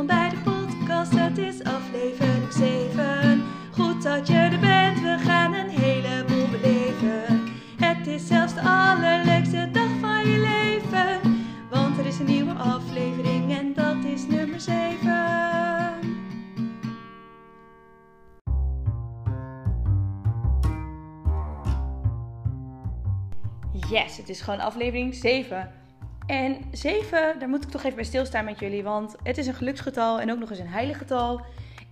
Welkom bij de podcast, het is aflevering 7. Goed dat je er bent, we gaan een heleboel beleven. Het is zelfs de allerleukste dag van je leven. Want er is een nieuwe aflevering en dat is nummer 7. Yes, het is gewoon aflevering 7. En 7, daar moet ik toch even bij stilstaan met jullie, want het is een geluksgetal en ook nog eens een heilig getal.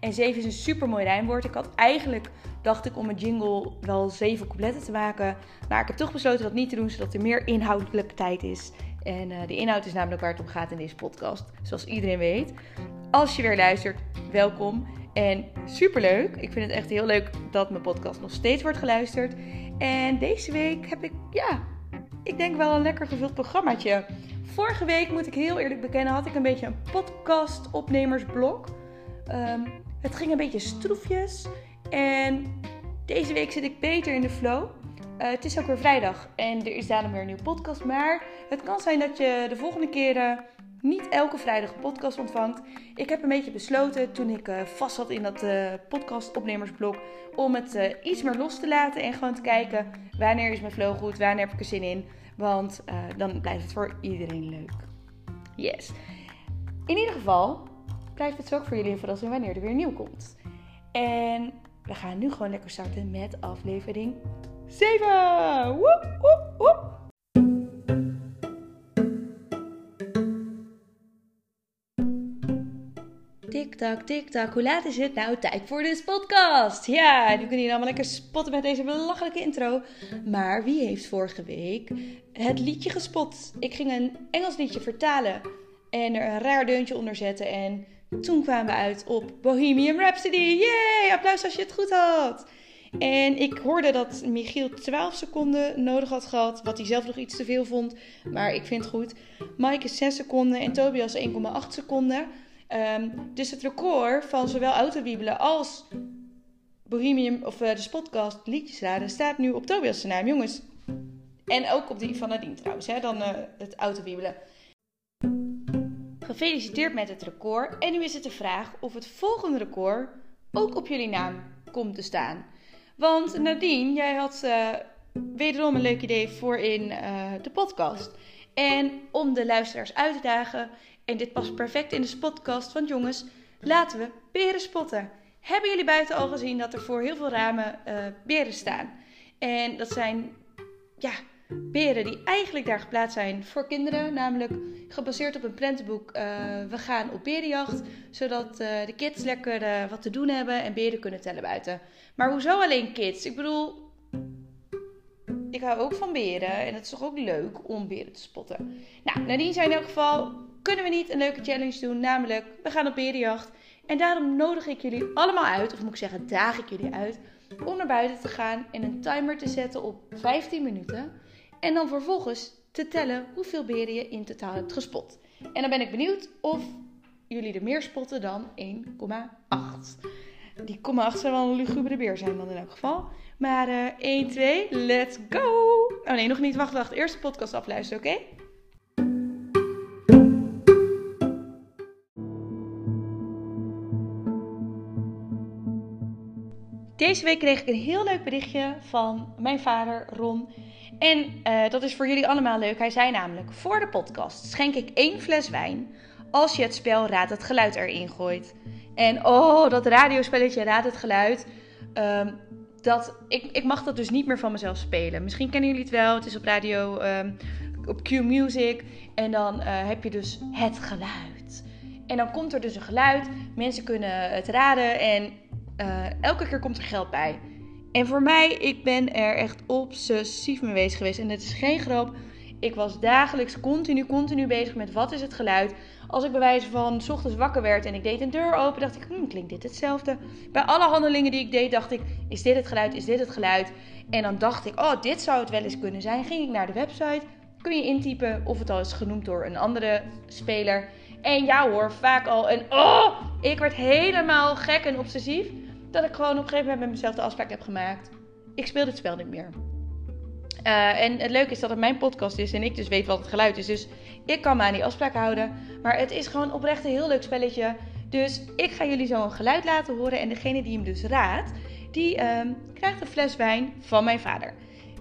En 7 is een super mooi rijmwoord. Ik had eigenlijk, dacht ik, om een jingle wel 7 coupletten te maken. Maar ik heb toch besloten dat niet te doen, zodat er meer inhoudelijke tijd is. En uh, de inhoud is namelijk waar het om gaat in deze podcast, zoals iedereen weet. Als je weer luistert, welkom. En superleuk. Ik vind het echt heel leuk dat mijn podcast nog steeds wordt geluisterd. En deze week heb ik, ja, ik denk wel een lekker gevuld programmaatje. Vorige week, moet ik heel eerlijk bekennen, had ik een beetje een podcast-opnemersblok. Um, het ging een beetje stroefjes. En deze week zit ik beter in de flow. Uh, het is ook weer vrijdag en er is daarom weer een nieuwe podcast. Maar het kan zijn dat je de volgende keren niet elke vrijdag een podcast ontvangt. Ik heb een beetje besloten toen ik uh, vast zat in dat uh, podcast-opnemersblok. om het iets meer los te laten en gewoon te kijken wanneer is mijn flow goed, wanneer heb ik er zin in. Want dan blijft het voor iedereen leuk. Yes. In ieder geval blijft het zo ook voor jullie voor als en wanneer er weer nieuw komt. En we gaan nu gewoon lekker starten met aflevering 7. Woep, woep, woep. Tik-tak, tik-tak. Hoe laat is het? Nou, tijd voor de podcast. Ja, nu kunnen jullie allemaal lekker spotten met deze belachelijke intro. Maar wie heeft vorige week het liedje gespot? Ik ging een Engels liedje vertalen en er een raar deuntje onder zetten. En toen kwamen we uit op Bohemian Rhapsody. Yay! Applaus als je het goed had. En ik hoorde dat Michiel 12 seconden nodig had gehad, wat hij zelf nog iets te veel vond. Maar ik vind het goed. Mike is 6 seconden en Tobias 1,8 seconden. Um, dus het record van zowel Autowiebelen als Bohemian, of uh, de podcast Liedjesraden staat nu op Tobias' naam, jongens. En ook op die van Nadine trouwens, hè, dan uh, het Autowiebelen. Gefeliciteerd met het record. En nu is het de vraag of het volgende record ook op jullie naam komt te staan. Want Nadine, jij had uh, wederom een leuk idee voor in de podcast. En om de luisteraars uit te dagen en dit past perfect in de podcast, want jongens, laten we beren spotten. Hebben jullie buiten al gezien dat er voor heel veel ramen uh, beren staan? En dat zijn, ja, beren die eigenlijk daar geplaatst zijn voor kinderen. Namelijk gebaseerd op een prentenboek. Uh, we gaan op berenjacht, zodat uh, de kids lekker wat te doen hebben en beren kunnen tellen buiten. Maar hoezo alleen kids? Ik bedoel, ik hou ook van beren en het is toch ook leuk om beren te spotten. Nou, Nadine zei in elk geval, kunnen we niet een leuke challenge doen, namelijk we gaan op berenjacht. En daarom nodig ik jullie allemaal uit, of moet ik zeggen, daag ik jullie uit, om naar buiten te gaan en een timer te zetten op 15 minuten. En dan vervolgens te tellen hoeveel beren je in totaal hebt gespot. En dan ben ik benieuwd of jullie er meer spotten dan 1,8. Die 0,8 zou wel een lugubere beer zijn dan in elk geval. Maar uh, 1, 2, let's go! Oh nee, nog niet. Wacht, wacht. Eerst de podcast afluisteren, oké? Deze week kreeg ik een heel leuk berichtje van mijn vader Ron. En uh, dat is voor jullie allemaal leuk. Hij zei namelijk: Voor de podcast schenk ik één fles wijn als je het spel Raad het Geluid erin gooit. En oh, dat radiospelletje Raad het Geluid. Um, dat, ik, ik mag dat dus niet meer van mezelf spelen. Misschien kennen jullie het wel. Het is op radio, um, op Q Music. En dan uh, heb je dus het geluid. En dan komt er dus een geluid. Mensen kunnen het raden. En uh, elke keer komt er geld bij. En voor mij, ik ben er echt obsessief mee bezig geweest. En het is geen grap. Ik was dagelijks continu, continu bezig met wat is het geluid. Als ik bij wijze van s ochtends wakker werd en ik deed een deur open, dacht ik, hm, klinkt dit hetzelfde? Bij alle handelingen die ik deed, dacht ik, is dit het geluid, is dit het geluid? En dan dacht ik, oh, dit zou het wel eens kunnen zijn. Ging ik naar de website, kun je intypen of het al is genoemd door een andere speler. En ja hoor, vaak al. En oh, ik werd helemaal gek en obsessief dat ik gewoon op een gegeven moment met mezelf de afspraak heb gemaakt. Ik speel dit spel niet meer. Uh, en het leuke is dat het mijn podcast is en ik dus weet wat het geluid is. Dus ik kan me aan die afspraak houden. Maar het is gewoon oprecht een heel leuk spelletje. Dus ik ga jullie zo een geluid laten horen. En degene die hem dus raadt, die ehm, krijgt een fles wijn van mijn vader.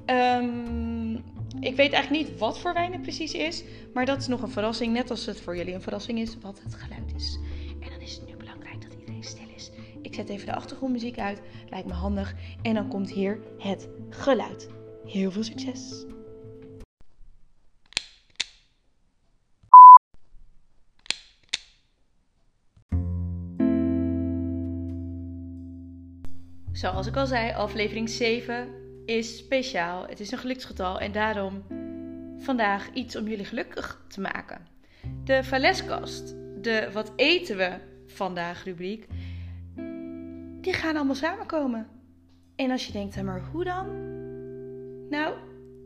Ehm, ik weet eigenlijk niet wat voor wijn het precies is. Maar dat is nog een verrassing. Net als het voor jullie een verrassing is wat het geluid is Ik zet even de achtergrondmuziek uit. Lijkt me handig. En dan komt hier het geluid. Heel veel succes! Zoals ik al zei, aflevering 7 is speciaal. Het is een geluksgetal en daarom vandaag iets om jullie gelukkig te maken. De Valeskast, de wat eten we vandaag rubriek, die gaan allemaal samenkomen. En als je denkt, maar hoe dan? Nou,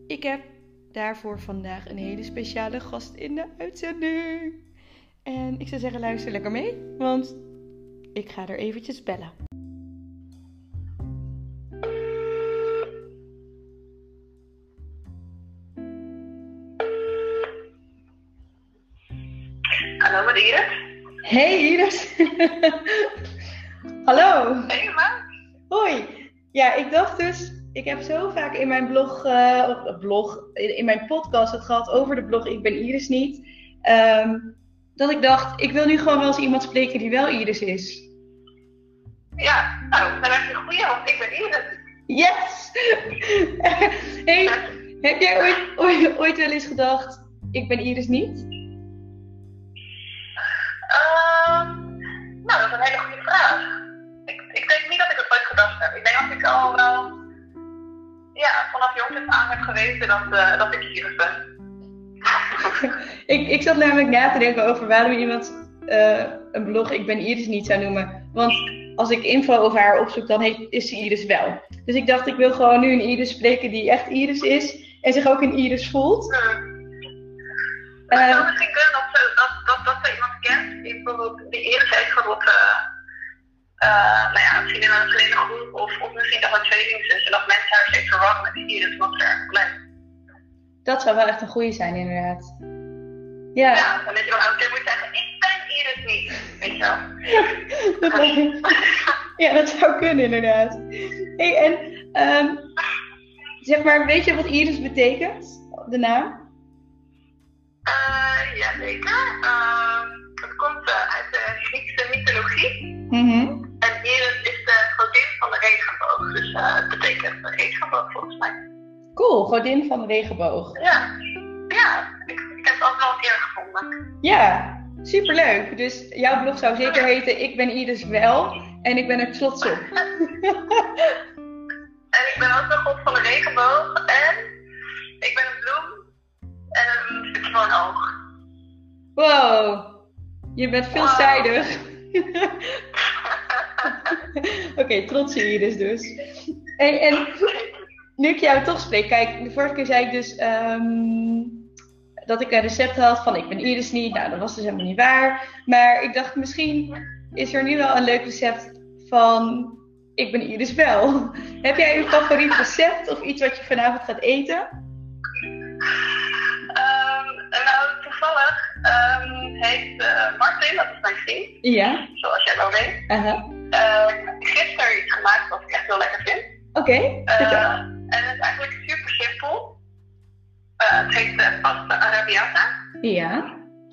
ik heb daarvoor vandaag een hele speciale gast in de uitzending. En ik zou zeggen, luister lekker mee, want ik ga er eventjes bellen. Hallo, met Iris. Hey Iris. Hallo. Hey, ma. Hoi. Ja, ik dacht dus, ik heb zo vaak in mijn blog, eh, of blog, in, in mijn podcast het gehad over de blog Ik ben Iris niet. ehm, dat ik dacht, ik wil nu gewoon wel eens iemand spreken die wel Iris is. Ja, nou, dan heb je een goeie, want ik ben Iris. Yes! hey, heb jij ooit, ooit, ooit wel eens gedacht, ik ben Iris niet? Ehm, nou, dat is een hele goede vraag. Ik, denk niet dat ik het ooit gedacht heb. Ik denk dat ik al wel, ja, vanaf jongs af aan heb geweten dat, eh, dat ik Iris ben. Ik, ik zat namelijk na te denken over waarom iemand eh, een blog Ik ben Iris niet zou noemen. Want als ik info over haar opzoek, dan heet, is ze Iris wel. Dus ik dacht, ik wil gewoon nu een Iris spreken die echt Iris is. En zich ook een Iris voelt. Hmm. Eh, Het zou misschien kunnen dat ze, dat, dat, dat ze iemand kent die bijvoorbeeld die Iris heeft bijvoorbeeld, eh, nou ja, misschien in een geleden groep of, of misschien dat het tweelings is en dat mensen haar steeds verwarren met ze erg lijkt. dat zou wel echt een goede zijn, inderdaad. Ja, Ja, dan dat je wel elke keer moet zeggen, ik ben Iris niet. Weet je wel? dat, ja, dat zou kunnen, inderdaad. Hey, en ehm, zeg maar, weet je wat Iris betekent? De naam? Eh, ja, zeker. Ehm, het komt eh, uit de Griekse mythologie. Mhm. Dus eh, het betekent de regenboog volgens mij. Cool, godin van de regenboog. Ja, ja ik, ik heb het altijd wel een keer gevonden. Ja, superleuk. Dus jouw blog zou zeker heten Ik ben Iris wel en ik ben er trots op. En ik ben ook de god van de regenboog. En ik ben een bloem en een stukje van een oog. Wow, je bent veelzijdig. Oké, trots Iris dus. Hey, en nu ik jou toch spreek, kijk, de vorige keer zei ik dus ehm, dat ik een recept had van ik ben Iris niet. Nou, dat was dus helemaal niet waar. Maar ik dacht misschien is er nu wel een leuk recept van ik ben Iris wel. Heb jij een favoriet recept of iets wat je vanavond gaat eten? Ehm, nou, toevallig ehm, heeft eh, Martin, dat is mijn vriend, Ja. zoals jij wel weet, Aha. eh, gisteren iets gemaakt wat ik echt heel lekker vind. Oké, Eh, vertel. en het is eigenlijk super simpel. Eh, het heet eh, pasta arrabbiata. Ja.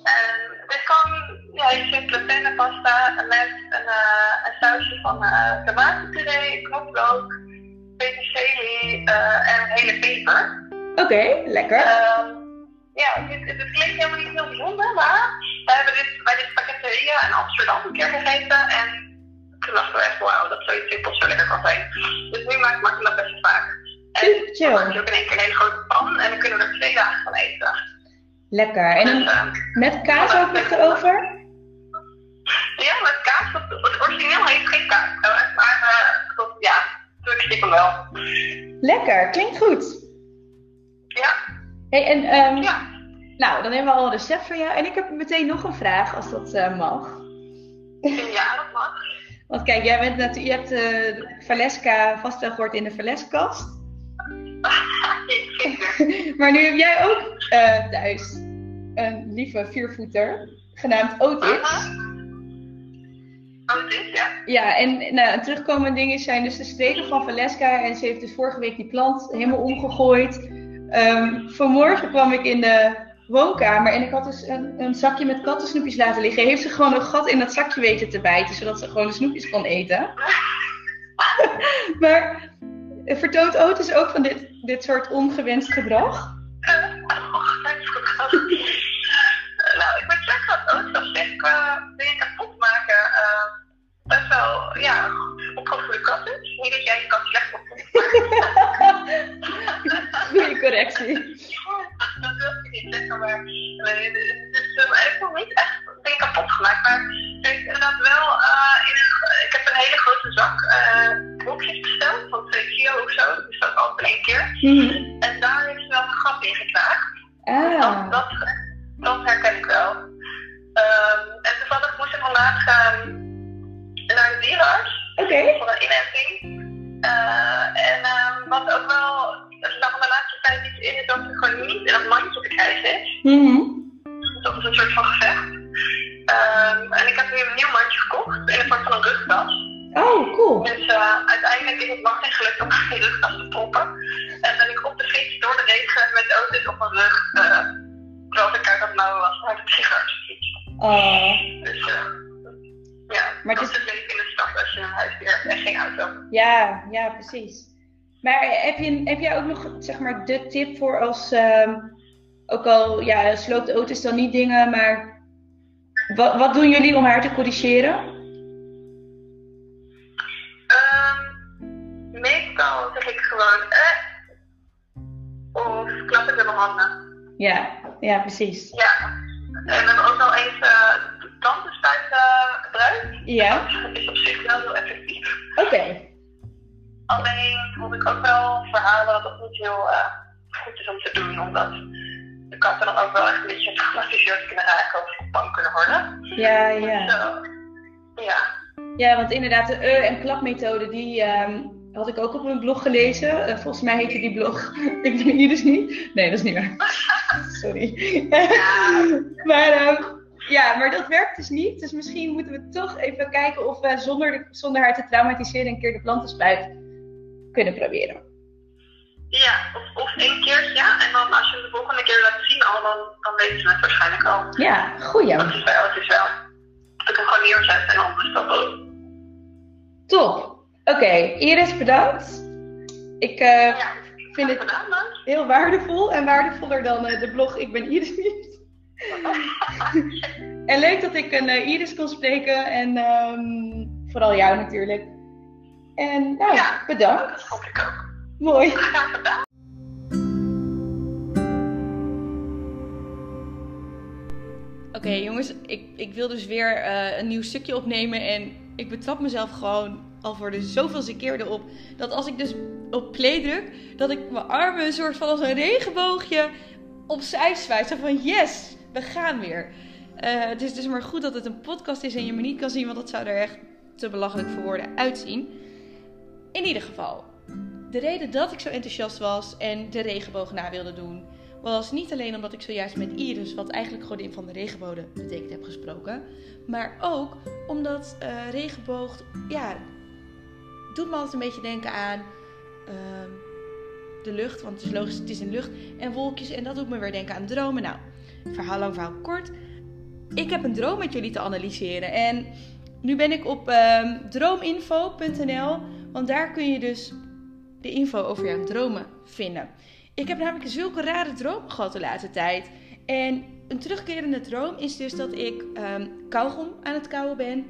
En het is gewoon ja, hele simpele pennenpasta met een, eh, een sausje van eh tomatenpuree, knoflook, peterselie eh, en een hele peper. Oké, lekker. Ehm, ja, het, het, het klinkt helemaal niet heel bijzonder, maar we hebben dit bij de spaghetteria in Amsterdam een keer gegeten en toen dachten we echt, wauw, dat zoiets simpels zo lekker kan zijn. Dus nu maakt Martin dat best vaak. En dan maak je ook in één keer een hele grote pan en dan kunnen we er twee dagen van eten. Lekker. En Dus, ehm, met kaas ook nog erover? ja, met kaas, het origineel heeft geen kaas trouwens, maar eh, dat, ja, doe ik stiekem wel. Lekker, klinkt goed. Ja, Hey, en, ehm, ja. Nou, dan hebben we al een recept van jou. En ik heb meteen nog een vraag, als dat eh, mag. Ja, dat mag. Want kijk, jij bent natu- je hebt eh Valeska vast wel gehoord in de Valeskast. Maar nu heb jij ook eh, thuis een lieve viervoeter, genaamd Otis. Precies, ja. Ja, en nou, terugkomende dingen zijn dus de streken van Valeska. En ze heeft dus vorige week die plant helemaal omgegooid. Ehm, vanmorgen kwam ik in de woonkamer en ik had dus een, een zakje met kattensnoepjes laten liggen. Heeft ze gewoon een gat in dat zakje weten te bijten, zodat ze gewoon de snoepjes kon eten. maar vertoont Otis ook van dit, dit soort ongewenst gedrag? nou, ik moet zeggen dat Otis op zich qua dingen kapot maken uh, best wel, ja, opgevoede kat is. Niet dat jij je kat slecht opvoedt. Goeie correctie. Ik niet zeggen, maar dus, ik heb niet echt dingen kapot gemaakt. Maar ik inderdaad wel uh, in een, ik heb een hele grote zak uh, blokjes besteld van 2 kilo of zo. Dus dat al één keer. Mm -hmm. En daar heeft ze wel een gat in geknaagd. Ah. Dat, dat, dat herken ik wel. Um, en toevallig moest ik vandaag gaan naar de dierenarts. Oké. Okay. Voor een inenting. Uh, en um, wat ook wel, er lag de laatste tijd iets in, dat ze gewoon niet in het mandje te krijgen is. Mm -hmm. Dat is een soort van gevecht. Um, en ik heb nu een nieuw mandje gekocht in de vorm van een rugtas. Oh, cool. Dus uh, uiteindelijk is het nog niet gelukt om die rugtas te proppen. En ben ik op de fiets door de regen met de auto op mijn rug. Uh, terwijl ik uit dat nauw was naar de dierenartsfiets. Oh. Dus uh, ja, Maar dat het is een beetje in de stad als je een huisdier hebt en geen auto. Ja, ja, precies. Maar heb, je, heb jij ook nog zeg maar de tip voor als, uh, ook al ja, sloopt Otis dan niet dingen, maar wat, wat doen jullie om haar te corrigeren? Um, meestal zeg ik gewoon eh, of klap ik met mijn handen. Ja, ja, precies. Ja, en we hebben ook al eens uh, uh, gebruikt. Ja. Dat is op zich wel heel effectief. Oké. Okay. Alleen hoor ik ook wel verhalen dat het niet heel uh, goed is om te doen, omdat de katten dan ook wel echt een beetje getraumatiseerd kunnen raken of bang kunnen worden. Ja, ja. Dus, ja. Ja, want inderdaad, de e- en klapmethode, die um, had ik ook op een blog gelezen. Uh, volgens mij heette die blog Ik ben hier dus niet. Nee, dat is niet waar. Sorry. Maar, um, ja, maar dat werkt dus niet. Dus misschien moeten we toch even kijken of we zonder, de, zonder haar te traumatiseren een keer de plantenspuit kunnen proberen. Ja, of, of één keer, ja. En dan als je de volgende keer laat zien al, dan, dan weten ze het waarschijnlijk al. Ja, goeie. Dat is wel, het is wel. Dat ik hem gewoon neerzet en dan is dat ook. Top. Oké, okay, Iris, bedankt. Ik uh, ja, vind het gedaan, heel waardevol en waardevoller dan uh, de blog Ik ben Iris niet. en leuk dat ik een uh, Iris kon spreken en um, vooral jou natuurlijk. En nou, ja, bedankt. Dat vond ik ook. Mooi. Graag gedaan. Oké okay, jongens, ik, ik wil dus weer uh, een nieuw stukje opnemen en ik betrap mezelf gewoon al voor de zoveelste keer erop dat als ik dus op play druk, dat ik mijn armen een soort van als een regenboogje opzij zwaait. Zo van yes, we gaan weer. Uh, het is dus maar goed dat het een podcast is en je me niet kan zien, want dat zou er echt te belachelijk voor woorden uitzien. In ieder geval, de reden dat ik zo enthousiast was en de regenboog na wilde doen, was niet alleen omdat ik zojuist met Iris, wat eigenlijk godin van de regenbogen betekent, heb gesproken. Maar ook omdat uh, regenboog, ja, doet me altijd een beetje denken aan uh, de lucht. Want het is logisch, het is in lucht en wolkjes. En dat doet me weer denken aan dromen. Nou, verhaal lang, verhaal kort. Ik heb een droom met jullie te analyseren. En nu ben ik op uh, droominfo.nl. Want daar kun je dus de info over jouw dromen vinden. Ik heb namelijk zulke rare dromen gehad de laatste tijd. En een terugkerende droom is dus dat ik um, kauwgom aan het kauwen ben.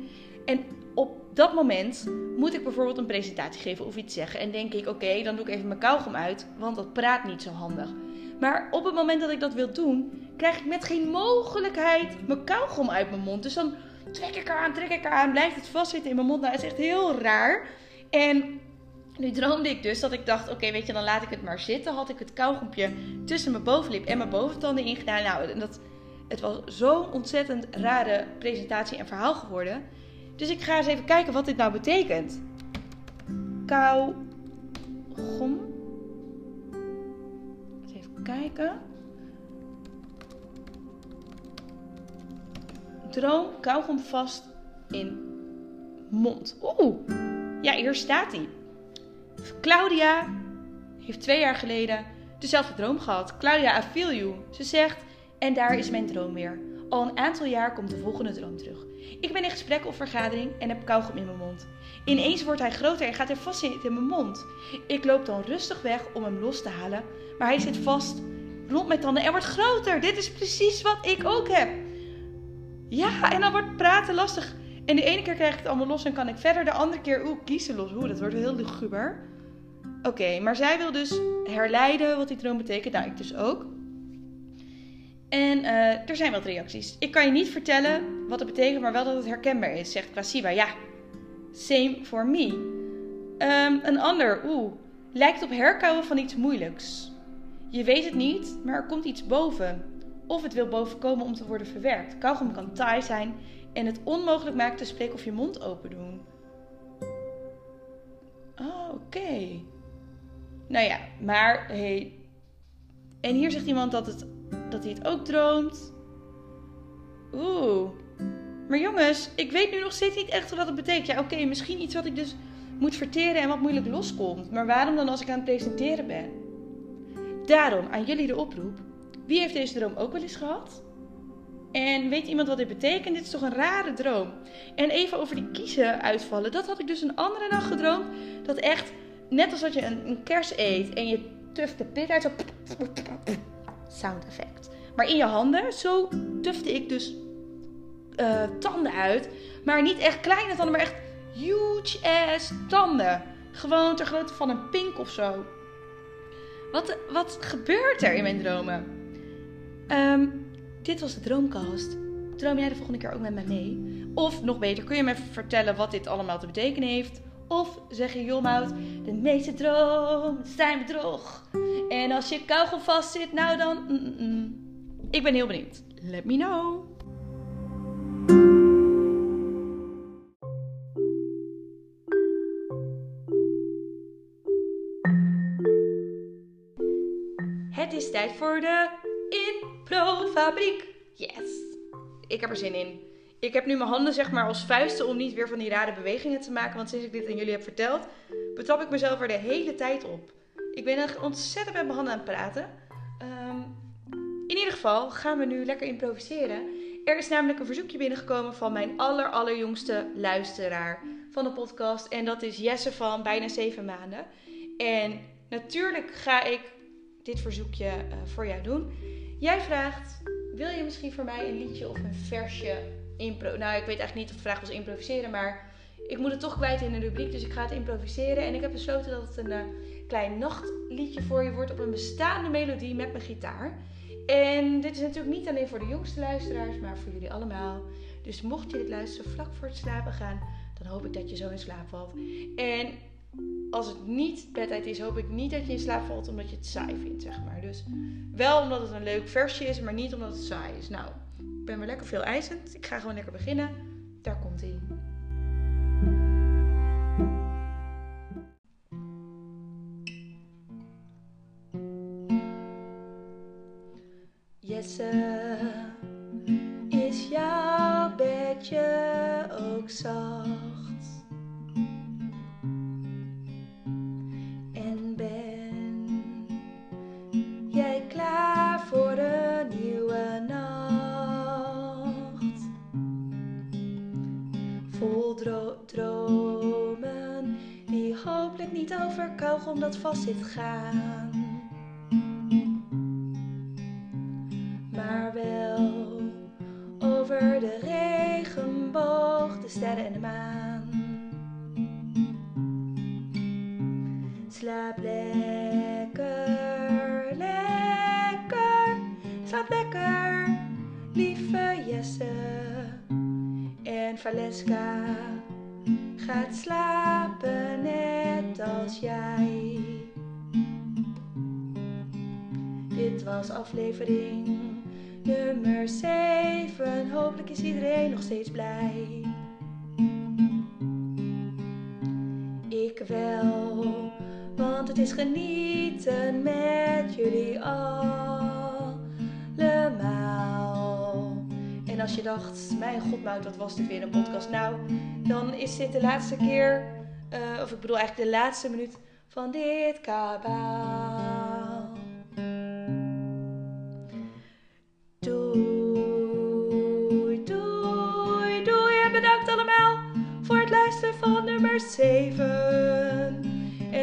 En op dat moment moet ik bijvoorbeeld een presentatie geven of iets zeggen. En denk ik, oké, dan doe ik even mijn kauwgom uit, want dat praat niet zo handig. Maar op het moment dat ik dat wil doen, krijg ik met geen mogelijkheid mijn kauwgom uit mijn mond. Dus dan trek ik eraan, trek ik eraan, blijft het vastzitten in mijn mond. Nou, het is echt heel raar. En nu droomde ik dus dat ik dacht, oké, weet je, dan laat ik het maar zitten. Had ik het kauwgompje tussen mijn bovenlip en mijn boventanden ingedaan. Nou, dat, het was zo'n ontzettend rare presentatie en verhaal geworden. Dus ik ga eens even kijken wat dit nou betekent. Kauwgom. Even kijken. Droom kauwgom vast in mond. Oeh, ja, hier staat hij. Claudia heeft twee jaar geleden dezelfde droom gehad. Claudia, I feel you. Ze zegt, en daar is mijn droom weer. Al een aantal jaar komt de volgende droom terug. Ik ben in gesprek of vergadering en heb kauwgom in mijn mond. Ineens wordt hij groter en gaat hij vastzitten in mijn mond. Ik loop dan rustig weg om hem los te halen, maar hij zit vast rond mijn tanden en wordt groter. Dit is precies wat ik ook heb. Ja, en dan wordt praten lastig. En de ene keer krijg ik het allemaal los en kan ik verder. De andere keer, oeh, kiezen los. Oeh, dat wordt heel luguber. Oké, maar zij wil dus herleiden wat die droom betekent. Nou, ik dus ook. En uh, er zijn wat reacties. Ik kan je niet vertellen wat het betekent, maar wel dat het herkenbaar is, zegt Kwasiba. Ja, same for me. Um, een ander, oeh, lijkt op herkauwen van iets moeilijks. Je weet het niet, maar er komt iets boven. Of het wil bovenkomen om te worden verwerkt. Kauwgom kan taai zijn en het onmogelijk maakt te spreken of je mond open doen. Oh, oké. Nou ja, maar hey. En hier zegt iemand dat, het, dat hij het ook droomt. Oeh. Maar jongens, ik weet nu nog steeds niet echt wat het betekent. Ja, oké, misschien iets wat ik dus moet verteren en wat moeilijk loskomt. Maar waarom dan als ik aan het presenteren ben? Daarom aan jullie de oproep. Wie heeft deze droom ook wel eens gehad? En weet iemand wat dit betekent? Dit is toch een rare droom. En even over die kiezen uitvallen. Dat had ik dus een andere nacht gedroomd. Dat echt, net als dat je een, kers eet en je tuft de pit uit. Zo sound effect. Maar in je handen, zo tufte ik dus uh, tanden uit. Maar niet echt kleine tanden, maar echt huge ass tanden. Gewoon ter grootte van een pink of zo. Wat, wat gebeurt er in mijn dromen? Um, dit was de Droomcast. Droom jij de volgende keer ook met mij mee? Of nog beter, kun je me vertellen wat dit allemaal te betekenen heeft? Of zeg je, Jomhout, de meeste droom zijn bedrog. En als je vast vastzit, nou dan... Mm, mm, mm. Ik ben heel benieuwd. Let me know. Het is tijd voor de Improfabriek. Yes. Ik heb er zin in. Ik heb nu mijn handen zeg maar als vuisten om niet weer van die rare bewegingen te maken. Want sinds ik dit aan jullie heb verteld, betrap ik mezelf er de hele tijd op. Ik ben er ontzettend met mijn handen aan het praten. Um, in ieder geval gaan we nu lekker improviseren. Er is namelijk een verzoekje binnengekomen van mijn aller allerjongste luisteraar van de podcast. En dat is Jesse van bijna 7 maanden. En natuurlijk ga ik dit verzoekje uh, voor jou doen. Jij vraagt, wil je misschien voor mij een liedje of een versje impro... Nou, ik weet eigenlijk niet of de vraag was improviseren, maar ik moet het toch kwijt in een rubriek, dus ik ga het improviseren. En ik heb besloten dat het een uh, klein nachtliedje voor je wordt op een bestaande melodie met mijn gitaar. En dit is natuurlijk niet alleen voor de jongste luisteraars, maar voor jullie allemaal. Dus mocht je dit luisteren vlak voor het slapen gaan, dan hoop ik dat je zo in slaap valt. En als het niet bedtijd is, hoop ik niet dat je in slaap valt omdat je het saai vindt, zeg maar. Dus wel omdat het een leuk versje is, maar niet omdat het saai is. Nou, ik ben weer lekker veel eisend. Ik ga gewoon lekker beginnen. Daar komt hij. Kauwgom dat vast zit gaan. Dit was aflevering nummer 7. Hopelijk is iedereen nog steeds blij. Ik wel, want het is genieten met jullie allemaal. En als je dacht, mijn god Mout, wat was dit weer een podcast? Nou, dan is dit de laatste keer, uh, of ik bedoel eigenlijk de laatste minuut van dit kabaal.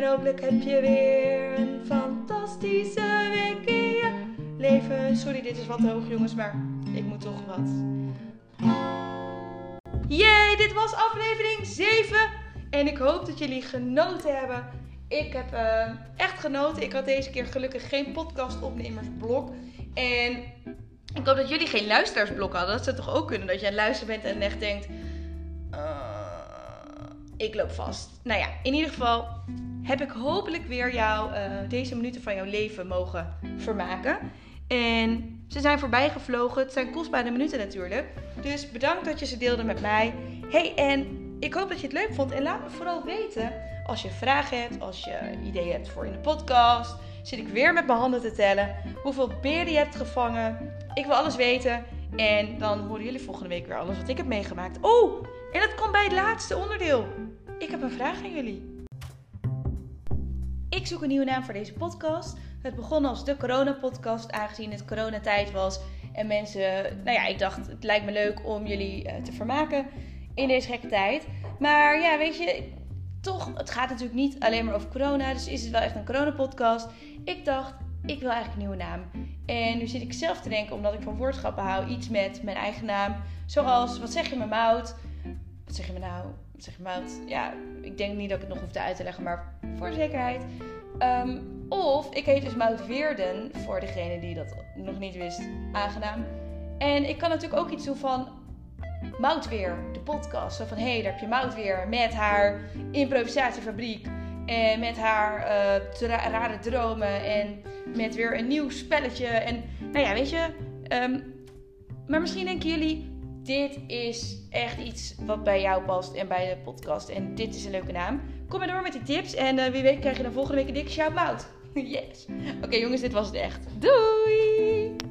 En hopelijk heb je weer een fantastische week in je leven. Sorry, dit is wat hoog jongens, maar ik moet toch wat. Jee, dit was aflevering 7. En ik hoop dat jullie genoten hebben. Ik heb uh, echt genoten. Ik had deze keer gelukkig geen podcastopnemersblok. En ik hoop dat jullie geen luisteraarsblok hadden. Dat zou toch ook kunnen dat je aan het luisteren bent en echt denkt... Uh, ik loop vast. Nou ja, in ieder geval heb ik hopelijk weer jou uh, deze minuten van jouw leven mogen vermaken. En ze zijn voorbij gevlogen. Het zijn kostbare minuten natuurlijk. Dus bedankt dat je ze deelde met mij. Hey, en ik hoop dat je het leuk vond. En laat me vooral weten als je vragen hebt, als je ideeën hebt voor in de podcast. Zit ik weer met mijn handen te tellen. Hoeveel beren je hebt gevangen. Ik wil alles weten. En dan horen jullie volgende week weer alles wat ik heb meegemaakt. Oh, en dat komt bij het laatste onderdeel. Ik heb een vraag aan jullie. Ik zoek een nieuwe naam voor deze podcast. Het begon als de corona-podcast, aangezien het coronatijd was. En mensen, nou ja, ik dacht, het lijkt me leuk om jullie uh, te vermaken in deze gekke tijd. Maar ja, weet je, toch, het gaat natuurlijk niet alleen maar over corona. Dus is het wel echt een corona-podcast. Ik dacht, ik wil eigenlijk een nieuwe naam. En nu zit ik zelf te denken, omdat ik van woordschappen hou, iets met mijn eigen naam. Zoals, wat zeg je me mout? Wat zeg je me nou? Wat zeg je mout? Ja, ik denk niet dat ik het nog hoef te uit te leggen, maar voor zekerheid. Um, of ik heet dus Mout Weerden, voor degene die dat nog niet wist, aangenaam. En ik kan natuurlijk ook iets doen van Moutweer, de podcast. Zo van, hé, hey, daar heb je Moutweer met haar improvisatiefabriek. En met haar uh, rare dromen. En met weer een nieuw spelletje. En nou ja, weet je. Um, maar misschien denken jullie, dit is echt iets wat bij jou past en bij de podcast. En dit is een leuke naam. Kom maar door met die tips. En uh, wie weet krijg je dan volgende week een dikke shout-out. yes. Oké jongens, dit was het echt. Doei!